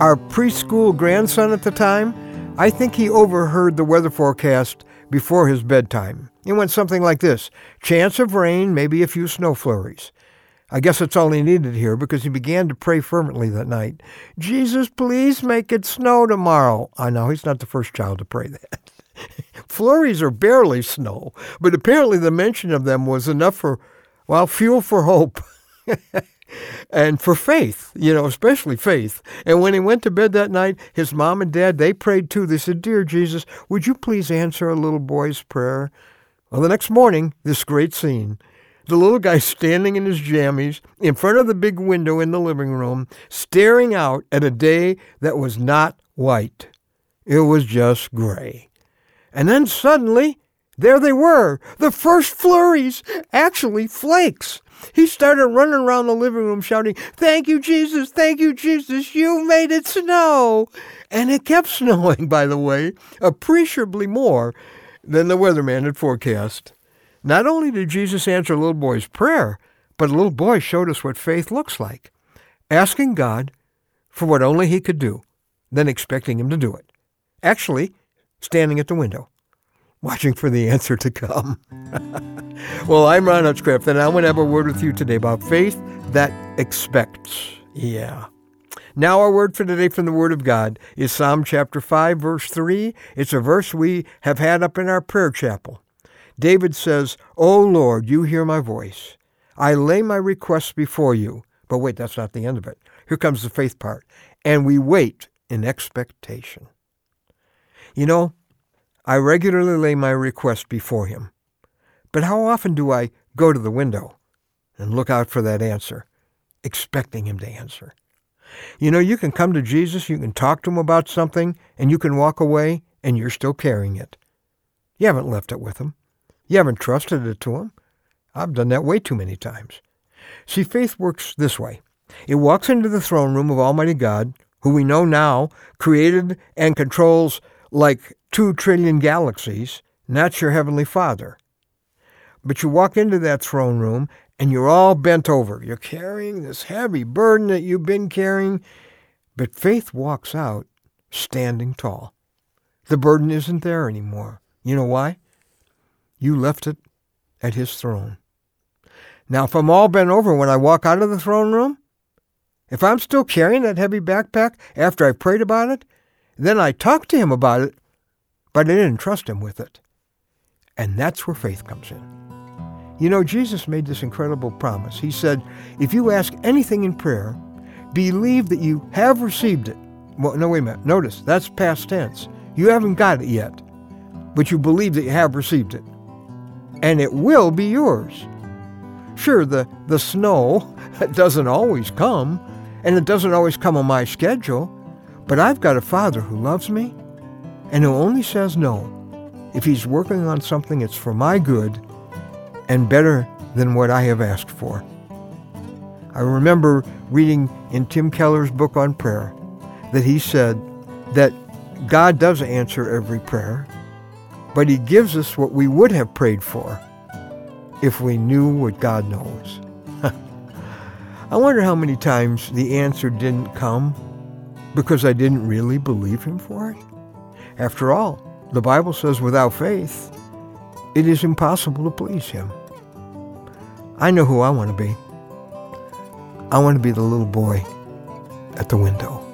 our preschool grandson at the time, I think he overheard the weather forecast before his bedtime. It went something like this chance of rain, maybe a few snow flurries. I guess that's all he needed here because he began to pray fervently that night. Jesus, please make it snow tomorrow. I know he's not the first child to pray that. Flurries are barely snow, but apparently the mention of them was enough for, well, fuel for hope. and for faith, you know, especially faith. And when he went to bed that night, his mom and dad, they prayed too. They said, Dear Jesus, would you please answer a little boy's prayer? Well, the next morning, this great scene. The little guy standing in his jammies in front of the big window in the living room, staring out at a day that was not white. It was just gray. And then suddenly, there they were, the first flurries, actually flakes. He started running around the living room shouting, Thank you, Jesus! Thank you, Jesus! You made it snow! And it kept snowing, by the way, appreciably more than the weatherman had forecast. Not only did Jesus answer a little boy's prayer, but a little boy showed us what faith looks like asking God for what only he could do, then expecting him to do it. Actually, standing at the window, watching for the answer to come. well, I'm Ron Hutchcraft, and I want to have a word with you today about faith that expects. Yeah. Now, our word for today from the Word of God is Psalm chapter 5, verse 3. It's a verse we have had up in our prayer chapel. David says, O Lord, you hear my voice. I lay my requests before you. But wait, that's not the end of it. Here comes the faith part. And we wait in expectation. You know, I regularly lay my request before him. But how often do I go to the window and look out for that answer, expecting him to answer? You know, you can come to Jesus, you can talk to him about something, and you can walk away and you're still carrying it. You haven't left it with him. You haven't trusted it to him. I've done that way too many times. See, faith works this way. It walks into the throne room of Almighty God, who we know now created and controls like two trillion galaxies, not your Heavenly Father. But you walk into that throne room and you're all bent over. You're carrying this heavy burden that you've been carrying. But faith walks out standing tall. The burden isn't there anymore. You know why? You left it at his throne. Now, if I'm all bent over when I walk out of the throne room, if I'm still carrying that heavy backpack after I've prayed about it, then I talk to him about it, but I didn't trust him with it. And that's where faith comes in. You know, Jesus made this incredible promise. He said, If you ask anything in prayer, believe that you have received it. Well, no, wait a minute. Notice, that's past tense. You haven't got it yet, but you believe that you have received it and it will be yours. Sure, the, the snow doesn't always come, and it doesn't always come on my schedule, but I've got a Father who loves me and who only says no if He's working on something that's for my good and better than what I have asked for. I remember reading in Tim Keller's book on prayer that he said that God does answer every prayer, but He gives us what we would have prayed for if we knew what God knows. I wonder how many times the answer didn't come because I didn't really believe Him for it. After all, the Bible says without faith, it is impossible to please Him. I know who I want to be. I want to be the little boy at the window.